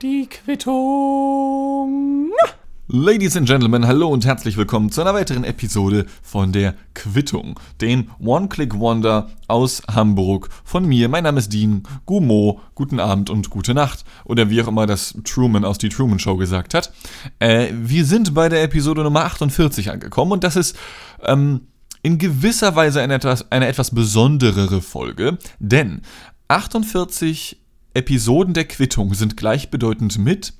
Die Quittung. Ladies and Gentlemen, hallo und herzlich willkommen zu einer weiteren Episode von der Quittung, dem One-Click-Wonder aus Hamburg. Von mir, mein Name ist Dean Gumo, guten Abend und gute Nacht. Oder wie auch immer das Truman aus die Truman Show gesagt hat. Äh, wir sind bei der Episode Nummer 48 angekommen und das ist ähm, in gewisser Weise eine etwas, eine etwas besonderere Folge, denn 48 Episoden der Quittung sind gleichbedeutend mit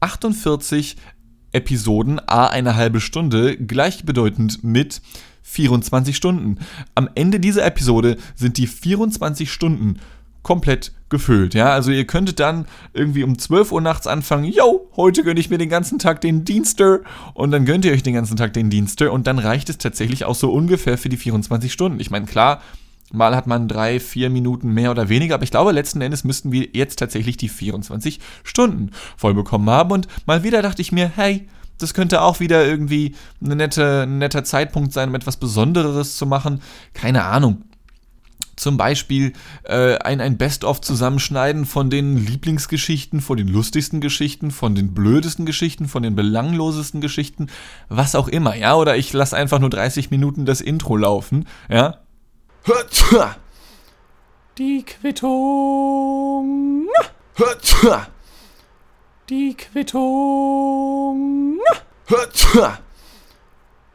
48 Episoden a eine halbe Stunde gleichbedeutend mit 24 Stunden. Am Ende dieser Episode sind die 24 Stunden komplett gefüllt. Ja, also ihr könntet dann irgendwie um 12 Uhr nachts anfangen, yo, heute gönne ich mir den ganzen Tag den Dienster und dann gönnt ihr euch den ganzen Tag den Dienster und dann reicht es tatsächlich auch so ungefähr für die 24 Stunden. Ich meine, klar, Mal hat man drei, vier Minuten mehr oder weniger, aber ich glaube, letzten Endes müssten wir jetzt tatsächlich die 24 Stunden voll bekommen haben. Und mal wieder dachte ich mir, hey, das könnte auch wieder irgendwie eine nette, ein netter Zeitpunkt sein, um etwas Besonderes zu machen. Keine Ahnung. Zum Beispiel äh, ein, ein Best-of zusammenschneiden von den Lieblingsgeschichten, von den lustigsten Geschichten, von den blödesten Geschichten, von den belanglosesten Geschichten, was auch immer, ja. Oder ich lasse einfach nur 30 Minuten das Intro laufen, ja. Die Quittung. Die Quittung.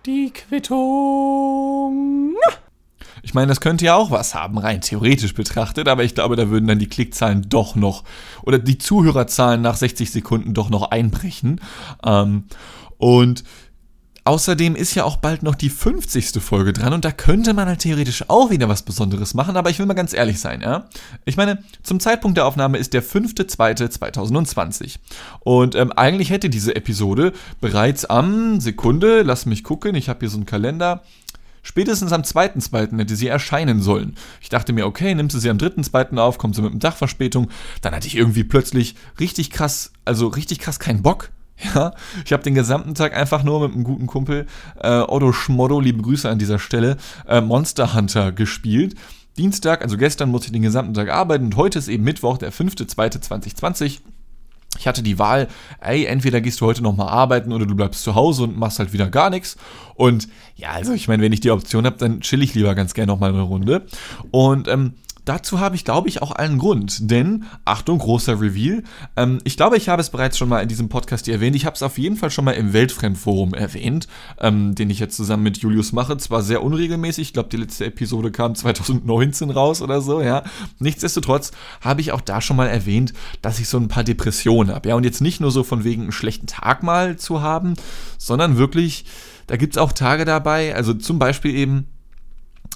Die Quittung. Ich meine, das könnte ja auch was haben, rein theoretisch betrachtet, aber ich glaube, da würden dann die Klickzahlen doch noch oder die Zuhörerzahlen nach 60 Sekunden doch noch einbrechen. Ähm, und Außerdem ist ja auch bald noch die 50. Folge dran und da könnte man halt theoretisch auch wieder was Besonderes machen, aber ich will mal ganz ehrlich sein, ja. Ich meine, zum Zeitpunkt der Aufnahme ist der 5.2.2020 und ähm, eigentlich hätte diese Episode bereits am Sekunde, lass mich gucken, ich habe hier so einen Kalender, Spätestens am 2.2. hätte sie erscheinen sollen. Ich dachte mir, okay, nimmst du sie am 3.2. auf, kommt sie mit einem Dachverspätung. Dann hatte ich irgendwie plötzlich richtig krass, also richtig krass keinen Bock Ja, ich habe den gesamten Tag einfach nur mit einem guten Kumpel, äh, Otto Schmoddo, liebe Grüße an dieser Stelle, äh, Monster Hunter gespielt. Dienstag, also gestern, musste ich den gesamten Tag arbeiten und heute ist eben Mittwoch, der 5.2.2020. Ich hatte die Wahl, ey, entweder gehst du heute nochmal arbeiten oder du bleibst zu Hause und machst halt wieder gar nichts. Und ja, also ich meine, wenn ich die Option habe, dann chill ich lieber ganz gerne nochmal eine Runde. Und ähm, Dazu habe ich, glaube ich, auch einen Grund. Denn, Achtung, großer Reveal. Ähm, ich glaube, ich habe es bereits schon mal in diesem Podcast hier erwähnt. Ich habe es auf jeden Fall schon mal im Weltfremdforum erwähnt, ähm, den ich jetzt zusammen mit Julius mache. Zwar sehr unregelmäßig. Ich glaube, die letzte Episode kam 2019 raus oder so, ja. Nichtsdestotrotz habe ich auch da schon mal erwähnt, dass ich so ein paar Depressionen habe. Ja, und jetzt nicht nur so von wegen einen schlechten Tag mal zu haben, sondern wirklich, da gibt es auch Tage dabei, also zum Beispiel eben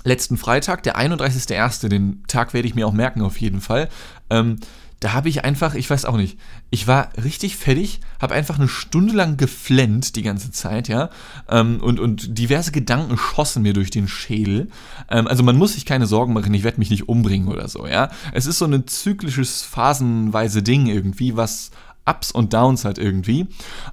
letzten Freitag, der 31.01., den Tag werde ich mir auch merken auf jeden Fall, ähm, da habe ich einfach, ich weiß auch nicht, ich war richtig fertig, habe einfach eine Stunde lang geflennt die ganze Zeit, ja, ähm, und, und diverse Gedanken schossen mir durch den Schädel. Ähm, also man muss sich keine Sorgen machen, ich werde mich nicht umbringen oder so, ja. Es ist so ein zyklisches, phasenweise Ding irgendwie, was Ups und Downs hat irgendwie.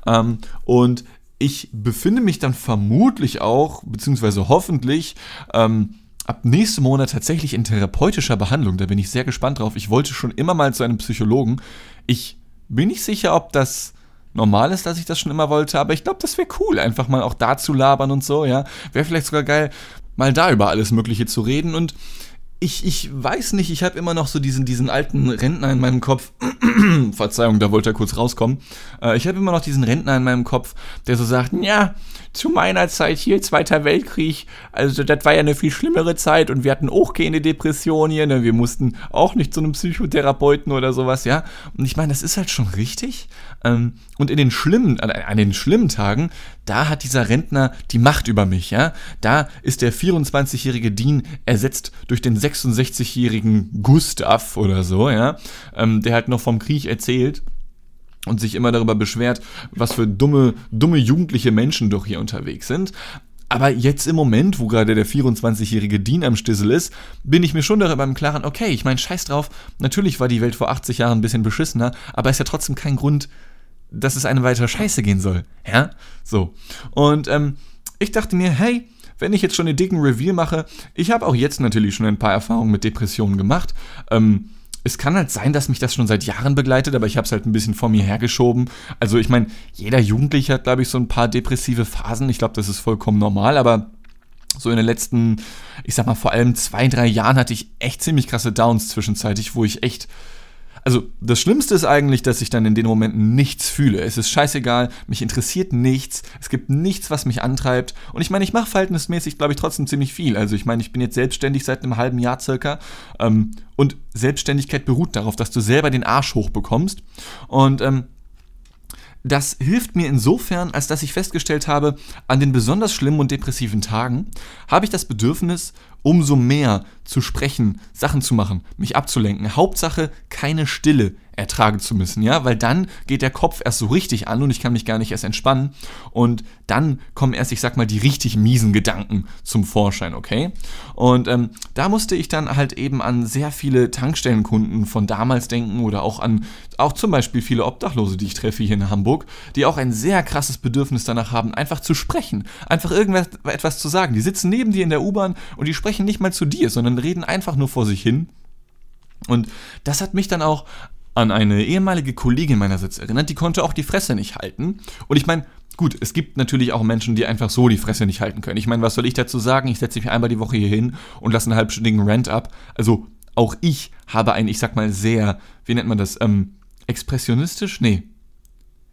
Ähm, und ich befinde mich dann vermutlich auch, beziehungsweise hoffentlich, ähm, ab nächstem Monat tatsächlich in therapeutischer Behandlung. Da bin ich sehr gespannt drauf. Ich wollte schon immer mal zu einem Psychologen. Ich bin nicht sicher, ob das normal ist, dass ich das schon immer wollte, aber ich glaube, das wäre cool, einfach mal auch da zu labern und so, ja. Wäre vielleicht sogar geil, mal da über alles Mögliche zu reden und ich, ich weiß nicht, ich habe immer noch so diesen, diesen alten Rentner in meinem Kopf. Verzeihung, da wollte er kurz rauskommen. Äh, ich habe immer noch diesen Rentner in meinem Kopf, der so sagt, ja, zu meiner Zeit hier, Zweiter Weltkrieg, also das war ja eine viel schlimmere Zeit und wir hatten auch keine Depression hier, ne? wir mussten auch nicht zu einem Psychotherapeuten oder sowas, ja. Und ich meine, das ist halt schon richtig. Ähm, und in den schlimmen, an den schlimmen Tagen, da hat dieser Rentner die Macht über mich, ja. Da ist der 24-jährige Dean ersetzt durch den 66-jährigen Gustav oder so, ja. Ähm, der halt noch vom Krieg erzählt und sich immer darüber beschwert, was für dumme, dumme jugendliche Menschen doch hier unterwegs sind. Aber jetzt im Moment, wo gerade der 24-jährige Dean am Stissel ist, bin ich mir schon darüber im Klaren, okay, ich meine, scheiß drauf, natürlich war die Welt vor 80 Jahren ein bisschen beschissener, aber ist ja trotzdem kein Grund, dass es eine weitere Scheiße gehen soll. Ja? So. Und ähm, ich dachte mir, hey, wenn ich jetzt schon den dicken Reveal mache, ich habe auch jetzt natürlich schon ein paar Erfahrungen mit Depressionen gemacht. Ähm, es kann halt sein, dass mich das schon seit Jahren begleitet, aber ich habe es halt ein bisschen vor mir hergeschoben. Also ich meine, jeder Jugendliche hat, glaube ich, so ein paar depressive Phasen. Ich glaube, das ist vollkommen normal, aber so in den letzten, ich sag mal, vor allem zwei, drei Jahren hatte ich echt ziemlich krasse Downs zwischenzeitlich, wo ich echt also das Schlimmste ist eigentlich, dass ich dann in den Momenten nichts fühle. Es ist scheißegal, mich interessiert nichts, es gibt nichts, was mich antreibt. Und ich meine, ich mache verhältnismäßig, glaube ich, trotzdem ziemlich viel. Also ich meine, ich bin jetzt selbstständig seit einem halben Jahr circa. Ähm, und Selbstständigkeit beruht darauf, dass du selber den Arsch hochbekommst. Und ähm, das hilft mir insofern, als dass ich festgestellt habe, an den besonders schlimmen und depressiven Tagen habe ich das Bedürfnis, umso mehr zu sprechen, Sachen zu machen, mich abzulenken. Hauptsache keine Stille ertragen zu müssen, ja, weil dann geht der Kopf erst so richtig an und ich kann mich gar nicht erst entspannen und dann kommen erst, ich sag mal, die richtig miesen Gedanken zum Vorschein, okay? Und ähm, da musste ich dann halt eben an sehr viele Tankstellenkunden von damals denken oder auch an auch zum Beispiel viele Obdachlose, die ich treffe hier in Hamburg, die auch ein sehr krasses Bedürfnis danach haben, einfach zu sprechen, einfach irgendwas zu sagen. Die sitzen neben dir in der U-Bahn und die sprechen nicht mal zu dir, sondern reden einfach nur vor sich hin. Und das hat mich dann auch an eine ehemalige Kollegin meinerseits erinnert, die konnte auch die Fresse nicht halten. Und ich meine, gut, es gibt natürlich auch Menschen, die einfach so die Fresse nicht halten können. Ich meine, was soll ich dazu sagen? Ich setze mich einmal die Woche hier hin und lasse einen halbstündigen Rant ab. Also auch ich habe ein, ich sag mal, sehr, wie nennt man das, ähm, expressionistisch? Nee.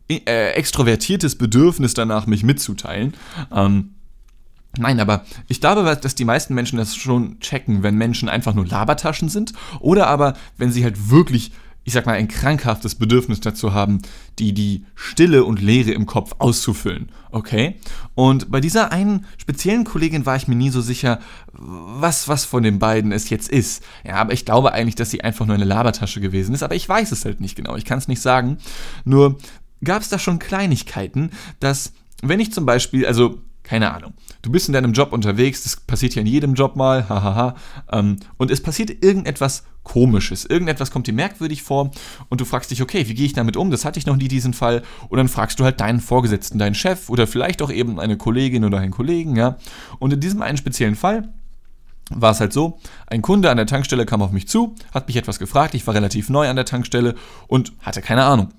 Äh, extrovertiertes Bedürfnis danach, mich mitzuteilen. Ähm, Nein, aber ich glaube, dass die meisten Menschen das schon checken, wenn Menschen einfach nur Labertaschen sind oder aber wenn sie halt wirklich ich sag mal, ein krankhaftes Bedürfnis dazu haben, die, die Stille und Leere im Kopf auszufüllen. Okay? Und bei dieser einen speziellen Kollegin war ich mir nie so sicher, was, was von den beiden es jetzt ist. Ja, aber ich glaube eigentlich, dass sie einfach nur eine Labertasche gewesen ist, aber ich weiß es halt nicht genau. Ich kann es nicht sagen. Nur gab es da schon Kleinigkeiten, dass, wenn ich zum Beispiel, also keine Ahnung. Du bist in deinem Job unterwegs, das passiert ja in jedem Job mal, hahaha. Ähm, und es passiert irgendetwas Komisches. Irgendetwas kommt dir merkwürdig vor und du fragst dich, okay, wie gehe ich damit um? Das hatte ich noch nie diesen Fall. Und dann fragst du halt deinen Vorgesetzten, deinen Chef oder vielleicht auch eben eine Kollegin oder einen Kollegen, ja. Und in diesem einen speziellen Fall war es halt so, ein Kunde an der Tankstelle kam auf mich zu, hat mich etwas gefragt, ich war relativ neu an der Tankstelle und hatte keine Ahnung.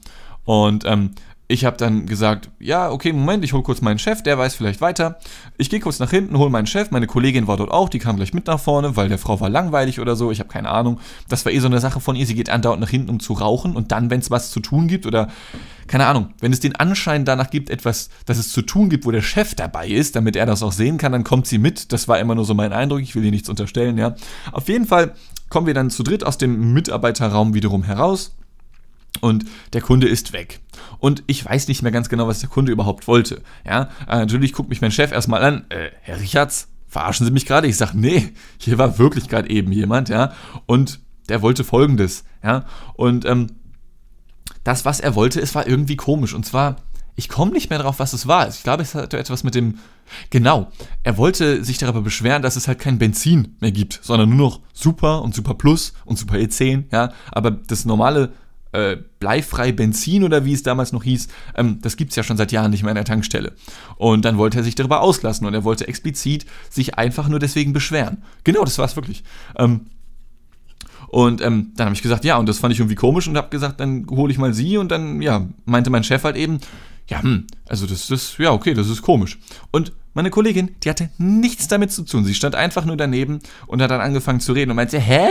Und ähm, ich habe dann gesagt, ja, okay, Moment, ich hole kurz meinen Chef, der weiß vielleicht weiter. Ich gehe kurz nach hinten, hole meinen Chef, meine Kollegin war dort auch, die kam gleich mit nach vorne, weil der Frau war langweilig oder so, ich habe keine Ahnung. Das war eh so eine Sache von ihr, sie geht andauernd nach hinten, um zu rauchen und dann, wenn es was zu tun gibt oder, keine Ahnung, wenn es den Anschein danach gibt, etwas, dass es zu tun gibt, wo der Chef dabei ist, damit er das auch sehen kann, dann kommt sie mit. Das war immer nur so mein Eindruck, ich will ihr nichts unterstellen, ja. Auf jeden Fall kommen wir dann zu dritt aus dem Mitarbeiterraum wiederum heraus und der Kunde ist weg. Und ich weiß nicht mehr ganz genau, was der Kunde überhaupt wollte. Ja, äh, natürlich guckt mich mein Chef erstmal an, äh, Herr Richards, verarschen Sie mich gerade? Ich sage, nee, hier war wirklich gerade eben jemand, ja, und der wollte folgendes, ja, und ähm, das, was er wollte, es war irgendwie komisch, und zwar, ich komme nicht mehr drauf, was es war. Ich glaube, es hatte etwas mit dem, genau, er wollte sich darüber beschweren, dass es halt kein Benzin mehr gibt, sondern nur noch Super und Super Plus und Super E10, ja, aber das normale äh, bleifrei Benzin oder wie es damals noch hieß, ähm, das gibt es ja schon seit Jahren nicht mehr in der Tankstelle. Und dann wollte er sich darüber auslassen und er wollte explizit sich einfach nur deswegen beschweren. Genau, das war es wirklich. Ähm, und ähm, dann habe ich gesagt, ja, und das fand ich irgendwie komisch und habe gesagt, dann hole ich mal sie und dann, ja, meinte mein Chef halt eben, ja, hm, also das ist, ja, okay, das ist komisch. Und meine Kollegin, die hatte nichts damit zu tun. Sie stand einfach nur daneben und hat dann angefangen zu reden und meinte, hä?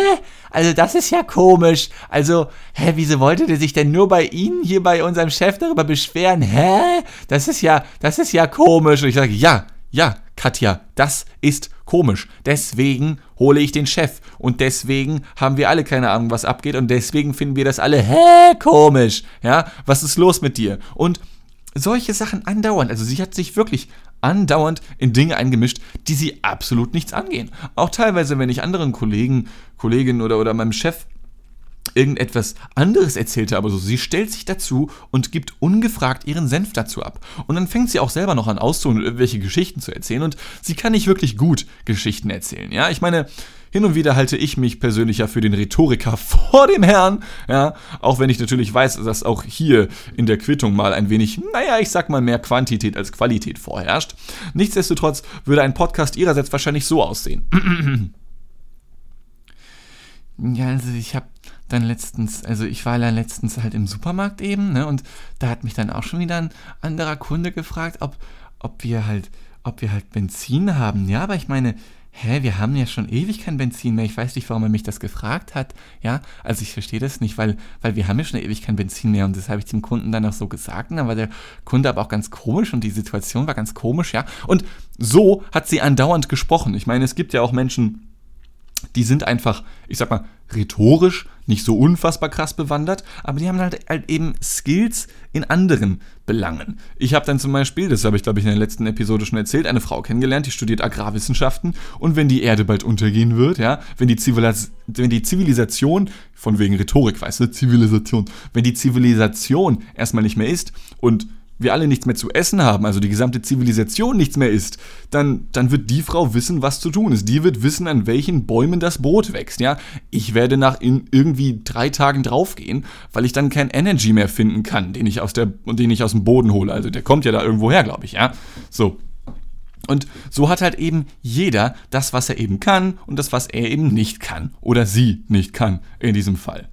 Also das ist ja komisch. Also, hä, wieso wollte der sich denn nur bei Ihnen hier bei unserem Chef darüber beschweren? Hä? Das ist ja, das ist ja komisch. Und ich sage, ja, ja, Katja, das ist komisch. Deswegen hole ich den Chef. Und deswegen haben wir alle keine Ahnung, was abgeht. Und deswegen finden wir das alle, hä, komisch. Ja, was ist los mit dir? Und solche Sachen andauernd. Also sie hat sich wirklich andauernd in Dinge eingemischt, die sie absolut nichts angehen. Auch teilweise, wenn ich anderen Kollegen, Kolleginnen oder, oder meinem Chef irgendetwas anderes erzählte, aber so, sie stellt sich dazu und gibt ungefragt ihren Senf dazu ab. Und dann fängt sie auch selber noch an auszuholen und irgendwelche Geschichten zu erzählen und sie kann nicht wirklich gut Geschichten erzählen. Ja, ich meine, hin und wieder halte ich mich persönlich ja für den Rhetoriker vor dem Herrn, ja, auch wenn ich natürlich weiß, dass auch hier in der Quittung mal ein wenig, naja, ich sag mal mehr Quantität als Qualität vorherrscht. Nichtsdestotrotz würde ein Podcast ihrerseits wahrscheinlich so aussehen. Ja, also ich habe dann letztens, also ich war dann letztens halt im Supermarkt eben, ne, und da hat mich dann auch schon wieder ein anderer Kunde gefragt, ob, ob wir halt, ob wir halt Benzin haben. Ja, aber ich meine, hä, wir haben ja schon ewig kein Benzin mehr. Ich weiß nicht, warum er mich das gefragt hat. Ja, also ich verstehe das nicht, weil, weil wir haben ja schon ewig kein Benzin mehr und das habe ich dem Kunden dann auch so gesagt. Und dann war der Kunde aber auch ganz komisch und die Situation war ganz komisch, ja. Und so hat sie andauernd gesprochen. Ich meine, es gibt ja auch Menschen, die sind einfach, ich sag mal, rhetorisch nicht so unfassbar krass bewandert, aber die haben halt, halt eben Skills in anderen Belangen. Ich habe dann zum Beispiel, das habe ich glaube ich in der letzten Episode schon erzählt, eine Frau kennengelernt, die studiert Agrarwissenschaften und wenn die Erde bald untergehen wird, ja, wenn die, Zivilis wenn die Zivilisation, von wegen Rhetorik, weißt du, Zivilisation, wenn die Zivilisation erstmal nicht mehr ist und wir alle nichts mehr zu essen haben, also die gesamte Zivilisation nichts mehr isst, dann, dann wird die Frau wissen, was zu tun ist. Die wird wissen, an welchen Bäumen das Brot wächst. Ja, ich werde nach in irgendwie drei Tagen draufgehen, weil ich dann kein Energy mehr finden kann, den ich aus der, den ich aus dem Boden hole. Also der kommt ja da irgendwo her, glaube ich. Ja, so. Und so hat halt eben jeder das, was er eben kann und das, was er eben nicht kann. Oder sie nicht kann, in diesem Fall.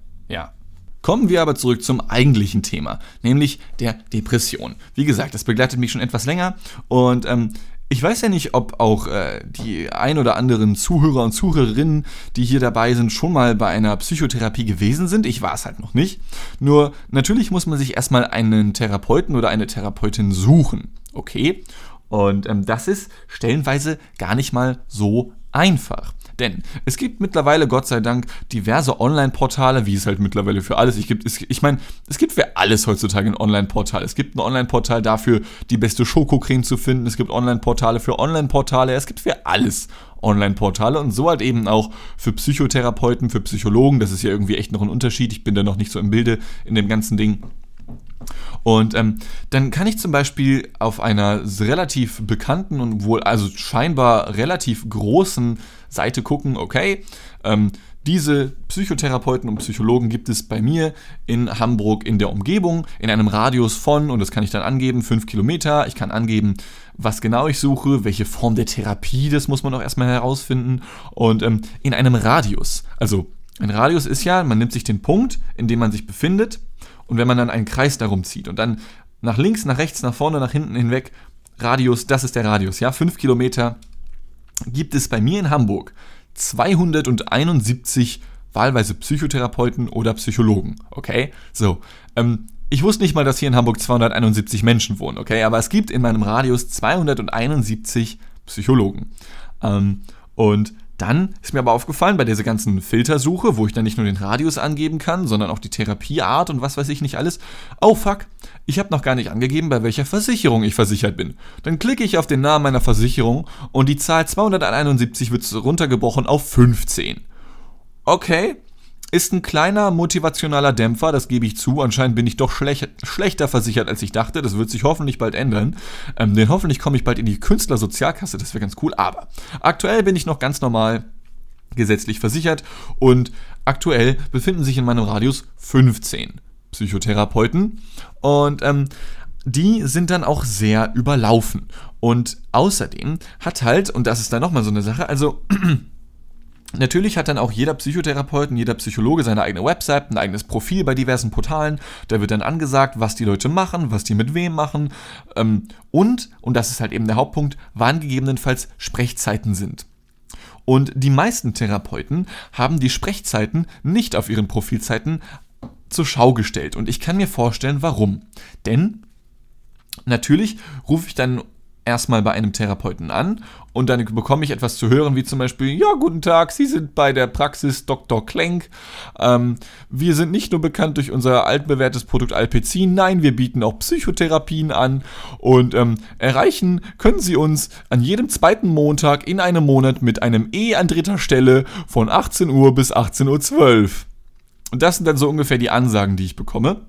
Kommen wir aber zurück zum eigentlichen Thema, nämlich der Depression. Wie gesagt, das begleitet mich schon etwas länger und ähm, ich weiß ja nicht, ob auch äh, die ein oder anderen Zuhörer und Zuhörerinnen, die hier dabei sind, schon mal bei einer Psychotherapie gewesen sind. Ich war es halt noch nicht. Nur natürlich muss man sich erstmal einen Therapeuten oder eine Therapeutin suchen. Okay? Und ähm, das ist stellenweise gar nicht mal so einfach. Denn es gibt mittlerweile, Gott sei Dank, diverse Online-Portale, wie es halt mittlerweile für alles ich gibt. Ich meine, es gibt für alles heutzutage ein Online-Portal. Es gibt ein Online-Portal dafür, die beste Schokocreme zu finden. Es gibt Online-Portale für Online-Portale. Es gibt für alles Online-Portale und so halt eben auch für Psychotherapeuten, für Psychologen. Das ist ja irgendwie echt noch ein Unterschied. Ich bin da noch nicht so im Bilde in dem ganzen Ding. Und ähm, dann kann ich zum Beispiel auf einer relativ bekannten und wohl also scheinbar relativ großen Seite gucken, okay, ähm, diese Psychotherapeuten und Psychologen gibt es bei mir in Hamburg in der Umgebung, in einem Radius von, und das kann ich dann angeben, 5 Kilometer. Ich kann angeben, was genau ich suche, welche Form der Therapie, das muss man auch erstmal herausfinden. Und ähm, in einem Radius. Also ein Radius ist ja, man nimmt sich den Punkt, in dem man sich befindet, und wenn man dann einen Kreis darum zieht und dann nach links, nach rechts, nach vorne, nach hinten hinweg, Radius, das ist der Radius, ja, 5 Kilometer, gibt es bei mir in Hamburg 271 wahlweise Psychotherapeuten oder Psychologen, okay? So, ähm, ich wusste nicht mal, dass hier in Hamburg 271 Menschen wohnen, okay? Aber es gibt in meinem Radius 271 Psychologen. Ähm, und dann ist mir aber aufgefallen, bei dieser ganzen Filtersuche, wo ich dann nicht nur den Radius angeben kann, sondern auch die Therapieart und was weiß ich nicht alles. Oh fuck, ich habe noch gar nicht angegeben, bei welcher Versicherung ich versichert bin. Dann klicke ich auf den Namen meiner Versicherung und die Zahl 271 wird runtergebrochen auf 15. Okay, ist ein kleiner motivationaler Dämpfer, das gebe ich zu. Anscheinend bin ich doch schlech schlechter versichert, als ich dachte. Das wird sich hoffentlich bald ändern. Ähm, denn hoffentlich komme ich bald in die Künstlersozialkasse. Das wäre ganz cool. Aber aktuell bin ich noch ganz normal gesetzlich versichert und aktuell befinden sich in meinem Radius 15 Psychotherapeuten und ähm, die sind dann auch sehr überlaufen. Und außerdem hat halt, und das ist dann nochmal so eine Sache, also Natürlich hat dann auch jeder Psychotherapeut und jeder Psychologe seine eigene Website, ein eigenes Profil bei diversen Portalen. Da wird dann angesagt, was die Leute machen, was die mit wem machen. Ähm, und, und das ist halt eben der Hauptpunkt, wann gegebenenfalls Sprechzeiten sind. Und die meisten Therapeuten haben die Sprechzeiten nicht auf ihren Profilzeiten zur Schau gestellt. Und ich kann mir vorstellen, warum. Denn natürlich rufe ich dann erstmal bei einem Therapeuten an und dann bekomme ich etwas zu hören, wie zum Beispiel, ja, guten Tag, Sie sind bei der Praxis Dr. Klenk. Ähm, wir sind nicht nur bekannt durch unser altbewährtes Produkt Alpecin, nein, wir bieten auch Psychotherapien an und ähm, erreichen können Sie uns an jedem zweiten Montag in einem Monat mit einem E an dritter Stelle von 18 Uhr bis 18.12 Uhr. Und das sind dann so ungefähr die Ansagen, die ich bekomme.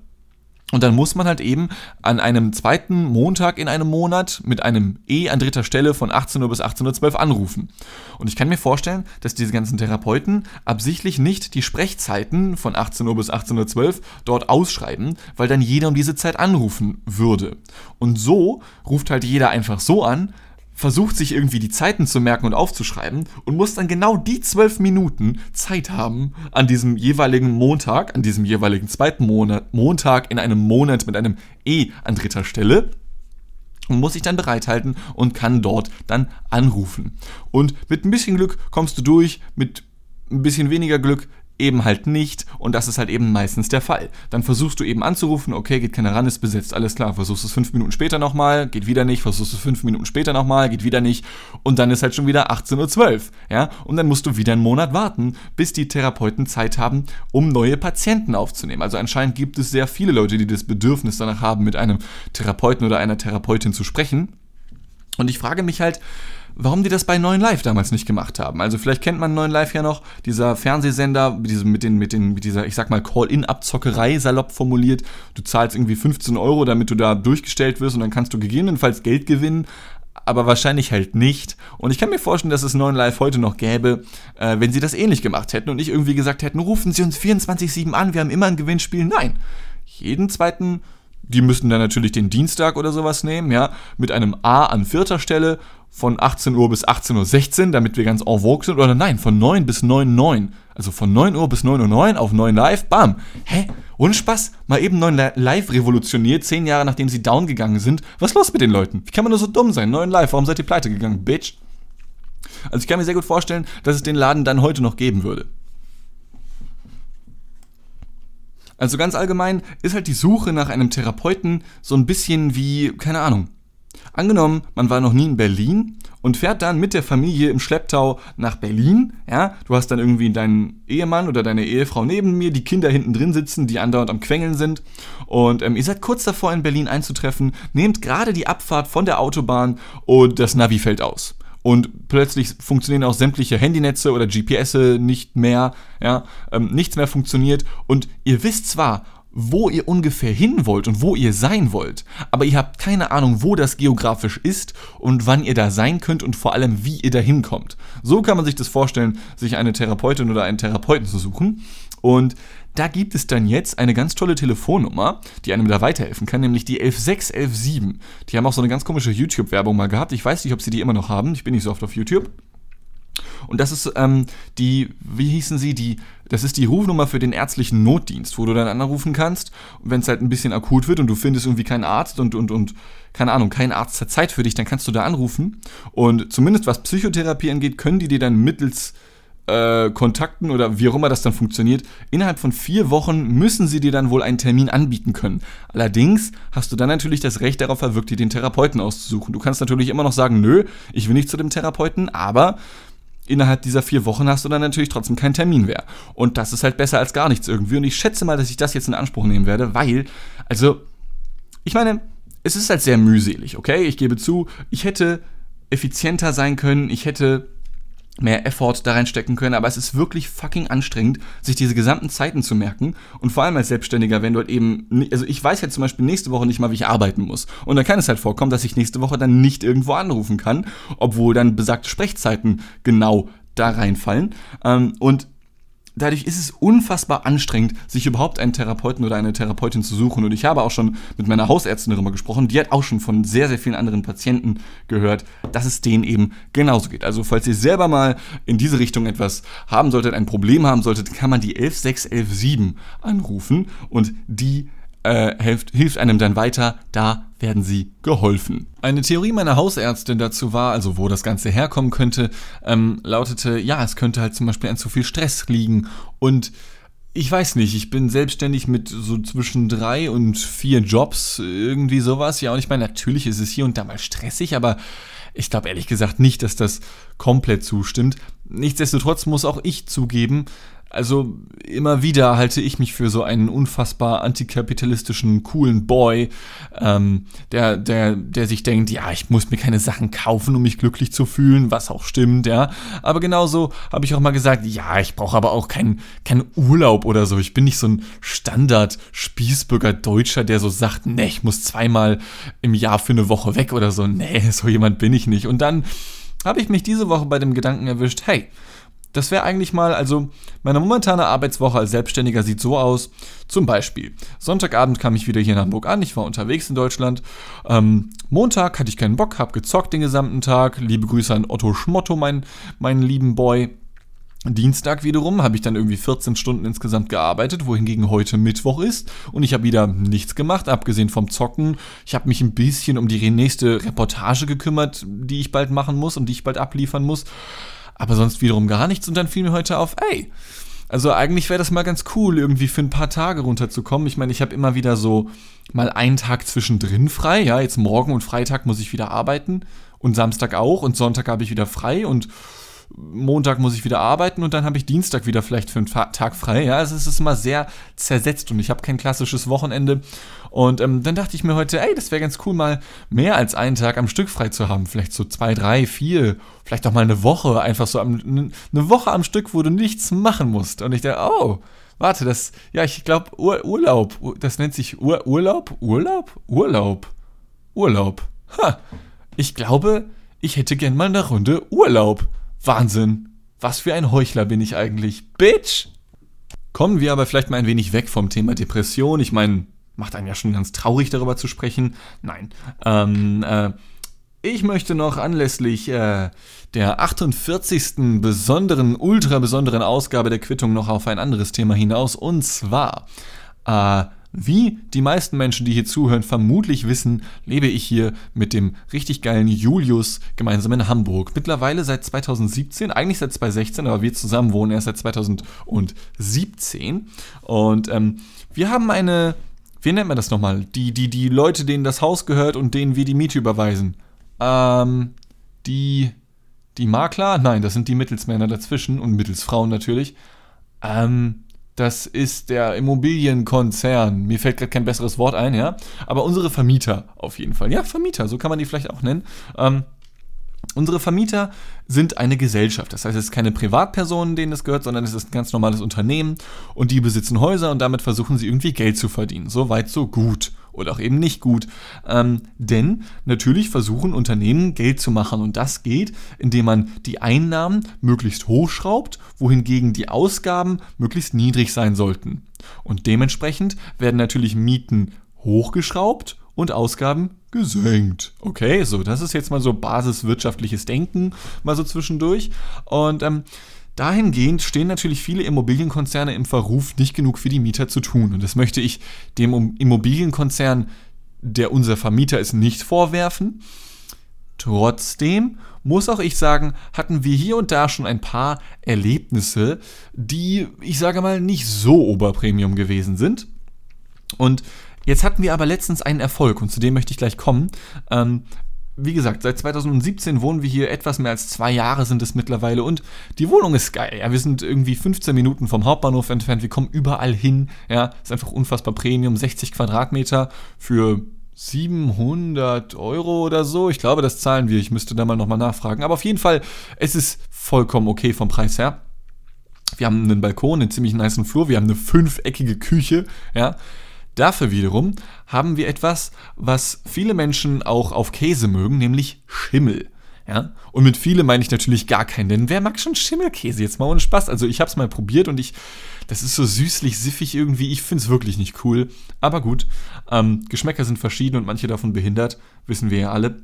Und dann muss man halt eben an einem zweiten Montag in einem Monat mit einem E an dritter Stelle von 18 Uhr bis 18.12 Uhr anrufen. Und ich kann mir vorstellen, dass diese ganzen Therapeuten absichtlich nicht die Sprechzeiten von 18 Uhr bis 18.12 Uhr dort ausschreiben, weil dann jeder um diese Zeit anrufen würde. Und so ruft halt jeder einfach so an, versucht sich irgendwie die Zeiten zu merken und aufzuschreiben und muss dann genau die zwölf Minuten Zeit haben an diesem jeweiligen Montag, an diesem jeweiligen zweiten Monat, Montag in einem Monat mit einem E an dritter Stelle und muss sich dann bereithalten und kann dort dann anrufen. Und mit ein bisschen Glück kommst du durch, mit ein bisschen weniger Glück eben halt nicht und das ist halt eben meistens der Fall. Dann versuchst du eben anzurufen, okay, geht keiner ran, ist besetzt, alles klar. Versuchst es fünf Minuten später nochmal, geht wieder nicht, versuchst es fünf Minuten später nochmal, geht wieder nicht und dann ist halt schon wieder 18.12 Uhr, ja, und dann musst du wieder einen Monat warten, bis die Therapeuten Zeit haben, um neue Patienten aufzunehmen. Also anscheinend gibt es sehr viele Leute, die das Bedürfnis danach haben, mit einem Therapeuten oder einer Therapeutin zu sprechen. Und ich frage mich halt, warum die das bei 9 Live damals nicht gemacht haben. Also vielleicht kennt man 9 Live ja noch, dieser Fernsehsender mit, mit, den, mit, den, mit dieser, ich sag mal, Call-In-Abzockerei, salopp formuliert. Du zahlst irgendwie 15 Euro, damit du da durchgestellt wirst und dann kannst du gegebenenfalls Geld gewinnen aber wahrscheinlich halt nicht. Und ich kann mir vorstellen, dass es 9 Live heute noch gäbe, äh, wenn sie das ähnlich gemacht hätten und nicht irgendwie gesagt hätten, rufen Sie uns 24-7 an, wir haben immer ein Gewinnspiel. Nein, jeden zweiten die müssten dann natürlich den Dienstag oder sowas nehmen, ja, mit einem A an vierter Stelle von 18 Uhr bis 18.16 Uhr, damit wir ganz en vogue sind. Oder nein, von 9 bis 9.09 Also von 9 Uhr bis 9.09 Uhr auf 9 Live, bam. Hä? Ohne Spaß. Mal eben 9 Live revolutioniert, 10 Jahre nachdem sie down gegangen sind. Was ist los mit den Leuten? Wie kann man nur so dumm sein? 9 Live, warum seid ihr pleite gegangen, Bitch? Also ich kann mir sehr gut vorstellen, dass es den Laden dann heute noch geben würde. Also ganz allgemein ist halt die Suche nach einem Therapeuten so ein bisschen wie, keine Ahnung. Angenommen, man war noch nie in Berlin und fährt dann mit der Familie im Schlepptau nach Berlin. Ja, du hast dann irgendwie deinen Ehemann oder deine Ehefrau neben mir, die Kinder hinten drin sitzen, die andauernd am Quengeln sind. Und ähm, ihr seid kurz davor, in Berlin einzutreffen, nehmt gerade die Abfahrt von der Autobahn und das Navi fällt aus und plötzlich funktionieren auch sämtliche Handynetze oder GPS nicht mehr, ja, ähm, nichts mehr funktioniert und ihr wisst zwar, wo ihr ungefähr hin wollt und wo ihr sein wollt, aber ihr habt keine Ahnung, wo das geografisch ist und wann ihr da sein könnt und vor allem, wie ihr da hinkommt. So kann man sich das vorstellen, sich eine Therapeutin oder einen Therapeuten zu suchen und da gibt es dann jetzt eine ganz tolle Telefonnummer, die einem da weiterhelfen kann, nämlich die 11617. Die haben auch so eine ganz komische YouTube-Werbung mal gehabt. Ich weiß nicht, ob sie die immer noch haben. Ich bin nicht so oft auf YouTube. Und das ist ähm, die, wie hießen sie, die, das ist die Rufnummer für den ärztlichen Notdienst, wo du dann anrufen kannst, wenn es halt ein bisschen akut wird und du findest irgendwie keinen Arzt und, und, und, keine Ahnung, kein Arzt hat Zeit für dich, dann kannst du da anrufen. Und zumindest was Psychotherapie angeht, können die dir dann mittels äh, Kontakten oder wie auch immer das dann funktioniert, innerhalb von vier Wochen müssen sie dir dann wohl einen Termin anbieten können. Allerdings hast du dann natürlich das Recht darauf verwirkt, dir den Therapeuten auszusuchen. Du kannst natürlich immer noch sagen, nö, ich will nicht zu dem Therapeuten, aber innerhalb dieser vier Wochen hast du dann natürlich trotzdem keinen Termin mehr. Und das ist halt besser als gar nichts irgendwie. Und ich schätze mal, dass ich das jetzt in Anspruch nehmen werde, weil, also, ich meine, es ist halt sehr mühselig, okay? Ich gebe zu, ich hätte effizienter sein können, ich hätte mehr Effort da reinstecken können, aber es ist wirklich fucking anstrengend, sich diese gesamten Zeiten zu merken und vor allem als Selbstständiger, wenn du halt eben, also ich weiß jetzt zum Beispiel nächste Woche nicht mal, wie ich arbeiten muss. Und dann kann es halt vorkommen, dass ich nächste Woche dann nicht irgendwo anrufen kann, obwohl dann besagte Sprechzeiten genau da reinfallen. Ähm, und dadurch ist es unfassbar anstrengend, sich überhaupt einen Therapeuten oder eine Therapeutin zu suchen. Und ich habe auch schon mit meiner Hausärztin darüber gesprochen. Die hat auch schon von sehr, sehr vielen anderen Patienten gehört, dass es denen eben genauso geht. Also falls ihr selber mal in diese Richtung etwas haben solltet, ein Problem haben solltet, kann man die 11617 anrufen und die äh, hilft, hilft einem dann weiter, da werden sie geholfen. Eine Theorie meiner Hausärztin dazu war, also wo das Ganze herkommen könnte, ähm, lautete, ja, es könnte halt zum Beispiel an zu viel Stress liegen und ich weiß nicht, ich bin selbstständig mit so zwischen drei und vier Jobs, irgendwie sowas. Ja, und ich meine, natürlich ist es hier und da mal stressig, aber ich glaube ehrlich gesagt nicht, dass das komplett zustimmt. Nichtsdestotrotz muss auch ich zugeben, also immer wieder halte ich mich für so einen unfassbar antikapitalistischen, coolen Boy, ähm, der, der, der sich denkt, ja, ich muss mir keine Sachen kaufen, um mich glücklich zu fühlen, was auch stimmt, ja. Aber genauso habe ich auch mal gesagt, ja, ich brauche aber auch keinen kein Urlaub oder so. Ich bin nicht so ein Standard-Spießbürger Deutscher, der so sagt, nee, ich muss zweimal im Jahr für eine Woche weg oder so. Nee, so jemand bin ich nicht. Und dann habe ich mich diese Woche bei dem Gedanken erwischt, hey, das wäre eigentlich mal, also meine momentane Arbeitswoche als Selbstständiger sieht so aus. Zum Beispiel, Sonntagabend kam ich wieder hier in Hamburg an, ich war unterwegs in Deutschland. Ähm, Montag hatte ich keinen Bock, hab gezockt den gesamten Tag. Liebe Grüße an Otto Schmotto, mein, meinen lieben Boy. Dienstag wiederum habe ich dann irgendwie 14 Stunden insgesamt gearbeitet, wohingegen heute Mittwoch ist und ich habe wieder nichts gemacht, abgesehen vom Zocken. Ich habe mich ein bisschen um die nächste Reportage gekümmert, die ich bald machen muss und die ich bald abliefern muss, aber sonst wiederum gar nichts und dann fiel mir heute auf, ey, also eigentlich wäre das mal ganz cool, irgendwie für ein paar Tage runterzukommen. Ich meine, ich habe immer wieder so mal einen Tag zwischendrin frei, ja, jetzt morgen und Freitag muss ich wieder arbeiten und Samstag auch und Sonntag habe ich wieder frei und Montag muss ich wieder arbeiten und dann habe ich Dienstag wieder vielleicht für einen Tag frei. Ja, also es ist immer sehr zersetzt und ich habe kein klassisches Wochenende. Und ähm, dann dachte ich mir heute, ey, das wäre ganz cool, mal mehr als einen Tag am Stück frei zu haben. Vielleicht so zwei, drei, vier, vielleicht auch mal eine Woche. Einfach so am, eine Woche am Stück, wo du nichts machen musst. Und ich dachte, oh, warte, das, ja, ich glaube, Ur Urlaub, das nennt sich Ur Urlaub? Urlaub? Urlaub. Urlaub. Ha, ich glaube, ich hätte gern mal eine Runde Urlaub. Wahnsinn. Was für ein Heuchler bin ich eigentlich. Bitch! Kommen wir aber vielleicht mal ein wenig weg vom Thema Depression. Ich meine, macht einen ja schon ganz traurig darüber zu sprechen. Nein. Ähm, äh, ich möchte noch anlässlich äh, der 48. besonderen, ultra besonderen Ausgabe der Quittung noch auf ein anderes Thema hinaus. Und zwar äh, wie die meisten Menschen, die hier zuhören, vermutlich wissen, lebe ich hier mit dem richtig geilen Julius gemeinsam in Hamburg. Mittlerweile seit 2017, eigentlich seit 2016, aber wir zusammen wohnen erst seit 2017. Und ähm, wir haben eine, wie nennt man das nochmal? Die, die, die Leute, denen das Haus gehört und denen wir die Miete überweisen. Ähm, die, die Makler? Nein, das sind die Mittelsmänner dazwischen und Mittelsfrauen natürlich. Ähm, das ist der Immobilienkonzern. Mir fällt gerade kein besseres Wort ein, ja. Aber unsere Vermieter auf jeden Fall. Ja, Vermieter, so kann man die vielleicht auch nennen. Ähm, Unsere Vermieter sind eine Gesellschaft. Das heißt, es ist keine Privatperson, denen das gehört, sondern es ist ein ganz normales Unternehmen und die besitzen Häuser und damit versuchen sie irgendwie Geld zu verdienen. So weit, so gut. Oder auch eben nicht gut. Ähm, denn natürlich versuchen Unternehmen Geld zu machen und das geht, indem man die Einnahmen möglichst hoch schraubt, wohingegen die Ausgaben möglichst niedrig sein sollten. Und dementsprechend werden natürlich Mieten hochgeschraubt und Ausgaben gesenkt. Okay, so, das ist jetzt mal so basiswirtschaftliches Denken, mal so zwischendurch. Und ähm, dahingehend stehen natürlich viele Immobilienkonzerne im Verruf, nicht genug für die Mieter zu tun. Und das möchte ich dem Immobilienkonzern, der unser Vermieter ist, nicht vorwerfen. Trotzdem muss auch ich sagen, hatten wir hier und da schon ein paar Erlebnisse, die, ich sage mal, nicht so Oberpremium gewesen sind. Und Jetzt hatten wir aber letztens einen Erfolg und zu dem möchte ich gleich kommen. Ähm, wie gesagt, seit 2017 wohnen wir hier, etwas mehr als zwei Jahre sind es mittlerweile und die Wohnung ist geil. Ja, wir sind irgendwie 15 Minuten vom Hauptbahnhof entfernt, wir kommen überall hin. Ja, ist einfach unfassbar Premium, 60 Quadratmeter für 700 Euro oder so. Ich glaube, das zahlen wir. Ich müsste da mal nochmal nachfragen. Aber auf jeden Fall, es ist vollkommen okay vom Preis her. Wir haben einen Balkon, einen ziemlich niceen Flur, wir haben eine fünfeckige Küche, ja. Dafür wiederum haben wir etwas, was viele Menschen auch auf Käse mögen, nämlich Schimmel. Ja? Und mit viele meine ich natürlich gar keinen, denn wer mag schon Schimmelkäse jetzt mal ohne Spaß? Also ich habe es mal probiert und ich, das ist so süßlich, siffig irgendwie, ich finde es wirklich nicht cool. Aber gut, ähm, Geschmäcker sind verschieden und manche davon behindert, wissen wir ja alle.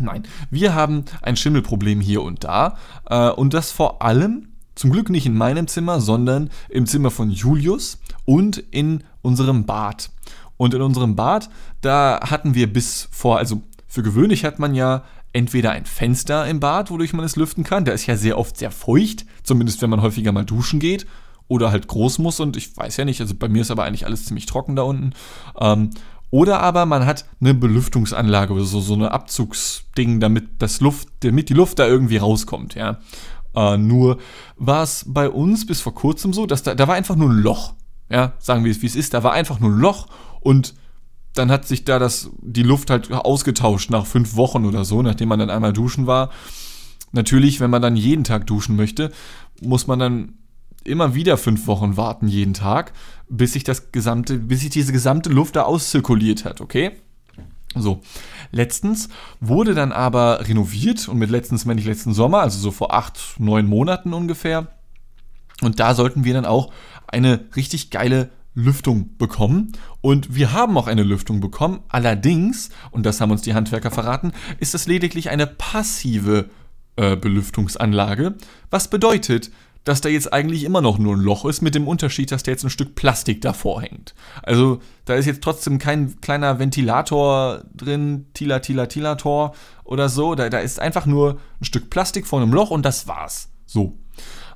Nein, wir haben ein Schimmelproblem hier und da äh, und das vor allem zum Glück nicht in meinem Zimmer, sondern im Zimmer von Julius und in unserem Bad. Und in unserem Bad, da hatten wir bis vor, also für gewöhnlich hat man ja entweder ein Fenster im Bad, wodurch man es lüften kann. Der ist ja sehr oft sehr feucht, zumindest wenn man häufiger mal duschen geht oder halt groß muss. Und ich weiß ja nicht, also bei mir ist aber eigentlich alles ziemlich trocken da unten. Ähm, oder aber man hat eine Belüftungsanlage oder so, so eine Abzugsding, damit das Luft, damit die Luft da irgendwie rauskommt, ja. Äh, nur war es bei uns bis vor kurzem so, dass da, da war einfach nur ein Loch. Ja, sagen wir es wie es ist, da war einfach nur ein Loch und dann hat sich da das, die Luft halt ausgetauscht nach fünf Wochen oder so, nachdem man dann einmal duschen war. Natürlich, wenn man dann jeden Tag duschen möchte, muss man dann immer wieder fünf Wochen warten jeden Tag, bis sich das gesamte, bis sich diese gesamte Luft da auszirkuliert hat, okay? So, letztens wurde dann aber renoviert und mit letztens meine ich letzten Sommer, also so vor acht, neun Monaten ungefähr. Und da sollten wir dann auch eine richtig geile Lüftung bekommen. Und wir haben auch eine Lüftung bekommen. Allerdings, und das haben uns die Handwerker verraten, ist das lediglich eine passive äh, Belüftungsanlage. Was bedeutet, dass da jetzt eigentlich immer noch nur ein Loch ist, mit dem Unterschied, dass da jetzt ein Stück Plastik davor hängt. Also da ist jetzt trotzdem kein kleiner Ventilator drin, Tila, Tila, Tilator oder so. Da, da ist einfach nur ein Stück Plastik vor einem Loch und das war's. So.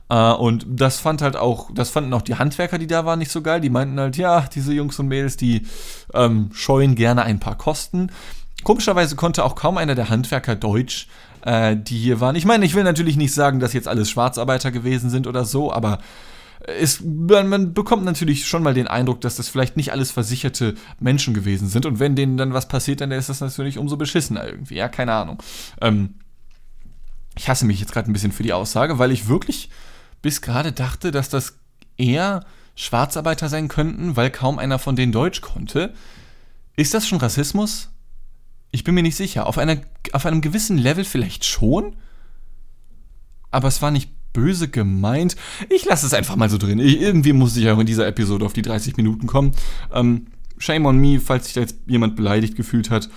Äh, und das fand halt auch, das fanden auch die Handwerker, die da waren, nicht so geil. Die meinten halt, ja, diese Jungs und Mädels, die ähm, scheuen gerne ein paar Kosten. Komischerweise konnte auch kaum einer der Handwerker Deutsch äh, die hier waren. Ich meine, ich will natürlich nicht sagen, dass jetzt alles Schwarzarbeiter gewesen sind oder so, aber es, man, man, bekommt natürlich schon mal den Eindruck, dass das vielleicht nicht alles versicherte Menschen gewesen sind. Und wenn denen dann was passiert, dann ist das natürlich umso beschissener irgendwie. Ja, keine Ahnung. Ähm, ich hasse mich jetzt gerade ein bisschen für die Aussage, weil ich wirklich bis gerade dachte, dass das eher Schwarzarbeiter sein könnten, weil kaum einer von denen Deutsch konnte. Ist das schon Rassismus? Ich bin mir nicht sicher. Auf, einer, auf einem gewissen Level vielleicht schon, aber es war nicht böse gemeint. Ich lasse es einfach mal so drin. Ich, irgendwie muss ich auch in dieser Episode auf die 30 Minuten kommen. Ähm, shame on me, falls sich da jetzt jemand beleidigt gefühlt hat.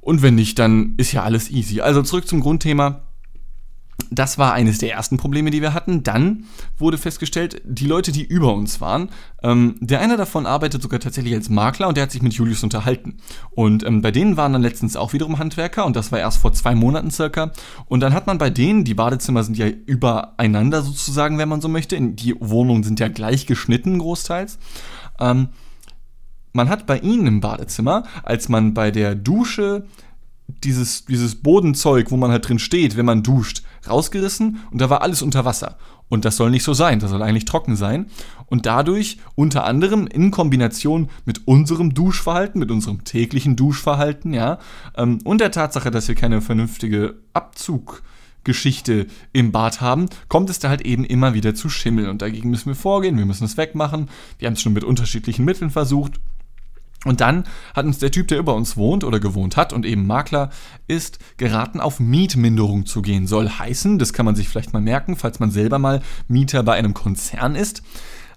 Und wenn nicht, dann ist ja alles easy. Also zurück zum Grundthema. Das war eines der ersten Probleme, die wir hatten. Dann wurde festgestellt, die Leute, die über uns waren, ähm, der eine davon arbeitet sogar tatsächlich als Makler und der hat sich mit Julius unterhalten. Und ähm, bei denen waren dann letztens auch wiederum Handwerker und das war erst vor zwei Monaten circa. Und dann hat man bei denen, die Badezimmer sind ja übereinander sozusagen, wenn man so möchte. Die Wohnungen sind ja gleich geschnitten großteils. Ähm, man hat bei ihnen im Badezimmer, als man bei der Dusche dieses, dieses Bodenzeug, wo man halt drin steht, wenn man duscht, rausgerissen und da war alles unter Wasser. Und das soll nicht so sein, das soll eigentlich trocken sein. Und dadurch unter anderem in Kombination mit unserem Duschverhalten, mit unserem täglichen Duschverhalten, ja, ähm, und der Tatsache, dass wir keine vernünftige Abzuggeschichte im Bad haben, kommt es da halt eben immer wieder zu Schimmel. Und dagegen müssen wir vorgehen, wir müssen es wegmachen. Wir haben es schon mit unterschiedlichen Mitteln versucht. Und dann hat uns der Typ, der über uns wohnt oder gewohnt hat und eben Makler ist, geraten, auf Mietminderung zu gehen. Soll heißen, das kann man sich vielleicht mal merken, falls man selber mal Mieter bei einem Konzern ist,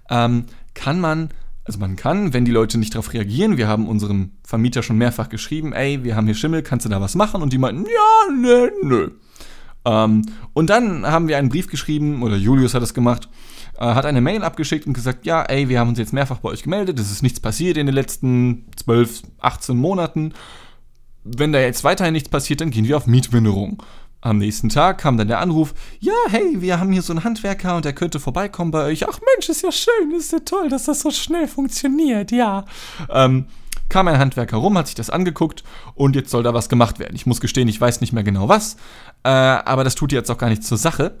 ähm, kann man, also man kann, wenn die Leute nicht darauf reagieren, wir haben unserem Vermieter schon mehrfach geschrieben, ey, wir haben hier Schimmel, kannst du da was machen? Und die meinten, ja, nö, nö. Ähm, und dann haben wir einen Brief geschrieben, oder Julius hat es gemacht, äh, hat eine Mail abgeschickt und gesagt, ja, ey, wir haben uns jetzt mehrfach bei euch gemeldet, es ist nichts passiert in den letzten 12, 18 Monaten. Wenn da jetzt weiterhin nichts passiert, dann gehen wir auf Mietminderung. Am nächsten Tag kam dann der Anruf, ja, hey, wir haben hier so einen Handwerker und der könnte vorbeikommen bei euch. Ach Mensch, ist ja schön, ist ja toll, dass das so schnell funktioniert, ja. Ähm, kam ein Handwerker rum, hat sich das angeguckt und jetzt soll da was gemacht werden. Ich muss gestehen, ich weiß nicht mehr genau was, äh, aber das tut jetzt auch gar nichts zur Sache.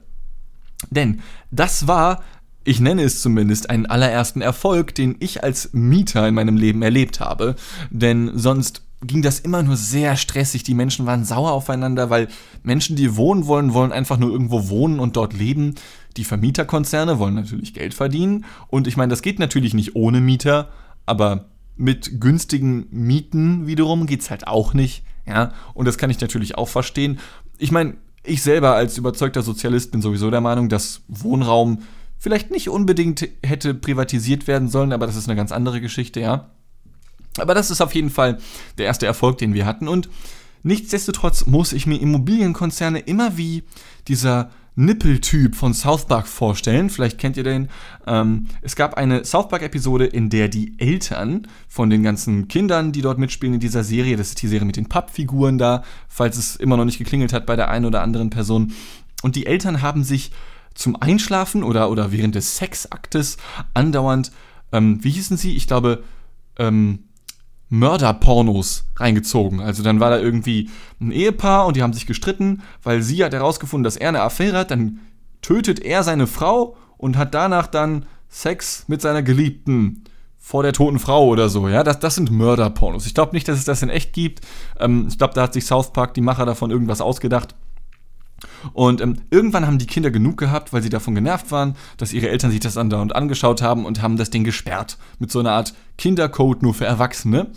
Denn das war ich nenne es zumindest einen allerersten Erfolg, den ich als Mieter in meinem Leben erlebt habe. Denn sonst ging das immer nur sehr stressig. Die Menschen waren sauer aufeinander, weil Menschen, die wohnen wollen, wollen einfach nur irgendwo wohnen und dort leben. Die Vermieterkonzerne wollen natürlich Geld verdienen. Und ich meine, das geht natürlich nicht ohne Mieter, aber mit günstigen Mieten wiederum geht es halt auch nicht. Ja, und das kann ich natürlich auch verstehen. Ich meine, ich selber als überzeugter Sozialist bin sowieso der Meinung, dass Wohnraum vielleicht nicht unbedingt hätte privatisiert werden sollen, aber das ist eine ganz andere Geschichte, ja. Aber das ist auf jeden Fall der erste Erfolg, den wir hatten. Und nichtsdestotrotz muss ich mir Immobilienkonzerne immer wie dieser Nippeltyp von South Park vorstellen. Vielleicht kennt ihr den. Ähm, es gab eine South Park-Episode, in der die Eltern von den ganzen Kindern, die dort mitspielen in dieser Serie, das ist die Serie mit den Pappfiguren da, falls es immer noch nicht geklingelt hat bei der einen oder anderen Person. Und die Eltern haben sich zum Einschlafen oder, oder während des Sexaktes andauernd, ähm, wie hießen sie? Ich glaube, ähm, Mörderpornos reingezogen. Also dann war da irgendwie ein Ehepaar und die haben sich gestritten, weil sie hat herausgefunden, dass er eine Affäre hat. Dann tötet er seine Frau und hat danach dann Sex mit seiner Geliebten vor der toten Frau oder so. Ja, das, das sind Mörderpornos. Ich glaube nicht, dass es das in echt gibt. Ähm, ich glaube, da hat sich South Park, die Macher davon, irgendwas ausgedacht. Und ähm, irgendwann haben die Kinder genug gehabt, weil sie davon genervt waren, dass ihre Eltern sich das andauernd angeschaut haben und haben das Ding gesperrt. Mit so einer Art Kindercode nur für Erwachsene.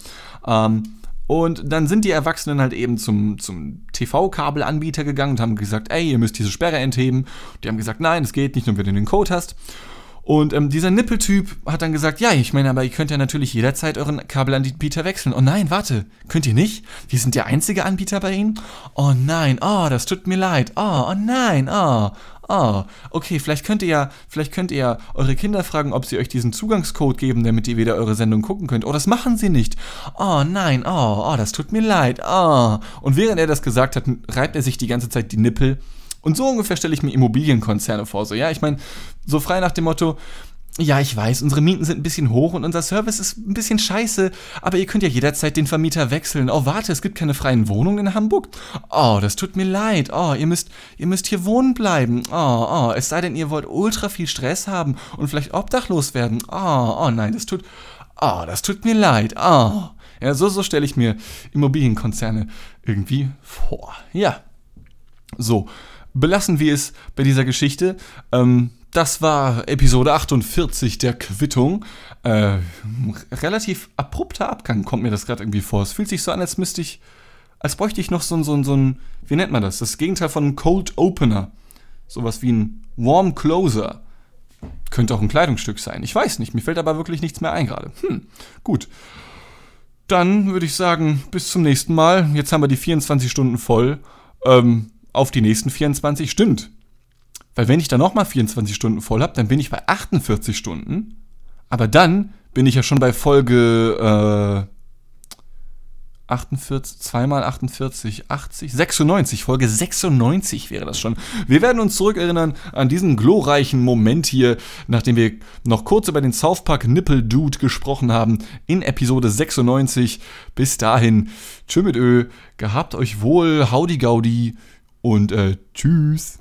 Ähm, Und dann sind die Erwachsenen halt eben zum, zum TV-Kabelanbieter gegangen und haben gesagt, ey, ihr müsst diese Sperre entheben. Die haben gesagt, nein, es geht nicht, nur wenn du den Code hast. Und ähm, dieser Nippeltyp hat dann gesagt, ja, ich meine, aber ihr könnt ja natürlich jederzeit euren Kabelanbieter wechseln. Oh nein, warte, könnt ihr nicht? Wir sind der einzige Anbieter bei Ihnen? Oh nein, oh, das tut mir leid. Oh, oh nein, oh, oh. Okay, vielleicht könnt ihr ja, vielleicht könnt ihr ja eure Kinder fragen, ob sie euch diesen Zugangscode geben, damit ihr wieder eure Sendung gucken könnt. Oh, das machen sie nicht. Oh nein, oh, oh, das tut mir leid. Oh. Und während er das gesagt hat, reibt er sich die ganze Zeit die Nippel und so ungefähr stelle ich mir Immobilienkonzerne vor. So, ja, ich meine, so frei nach dem Motto, ja, ich weiß, unsere Mieten sind ein bisschen hoch und unser Service ist ein bisschen scheiße, aber ihr könnt ja jederzeit den Vermieter wechseln. Oh, warte, es gibt keine freien Wohnungen in Hamburg? Oh, das tut mir leid. Oh, ihr müsst, ihr müsst hier wohnen bleiben. Oh, oh, es sei denn, ihr wollt ultra viel Stress haben und vielleicht obdachlos werden. Oh, oh nein, das tut, oh, das tut mir leid. Oh. Ja, so, so stelle ich mir Immobilienkonzerne irgendwie vor. Ja. So belassen wir es bei dieser Geschichte. Ähm, das war Episode 48 der Quittung. Äh, relativ abrupter Abgang kommt mir das gerade irgendwie vor. Es fühlt sich so an, als müsste ich, als bräuchte ich noch so, so, so ein, wie nennt man das? Das Gegenteil von einem Cold Opener. Sowas wie ein Warm Closer. Könnte auch ein Kleidungsstück sein. Ich weiß nicht, mir fällt aber wirklich nichts mehr ein gerade. Hm, gut. Dann würde ich sagen, bis zum nächsten Mal. Jetzt haben wir die 24 Stunden voll. Ähm, auf die nächsten 24 stimmt. Weil wenn ich dann nochmal 24 Stunden voll habe, dann bin ich bei 48 Stunden. Aber dann bin ich ja schon bei Folge äh, 48, 2 mal 48, 80, 96, Folge 96 wäre das schon. Wir werden uns zurückerinnern an diesen glorreichen Moment hier, nachdem wir noch kurz über den South Park Nipple Dude gesprochen haben, in Episode 96. Bis dahin, tschö mit Ö, gehabt euch wohl, Howdy Gaudi und äh, tschüss.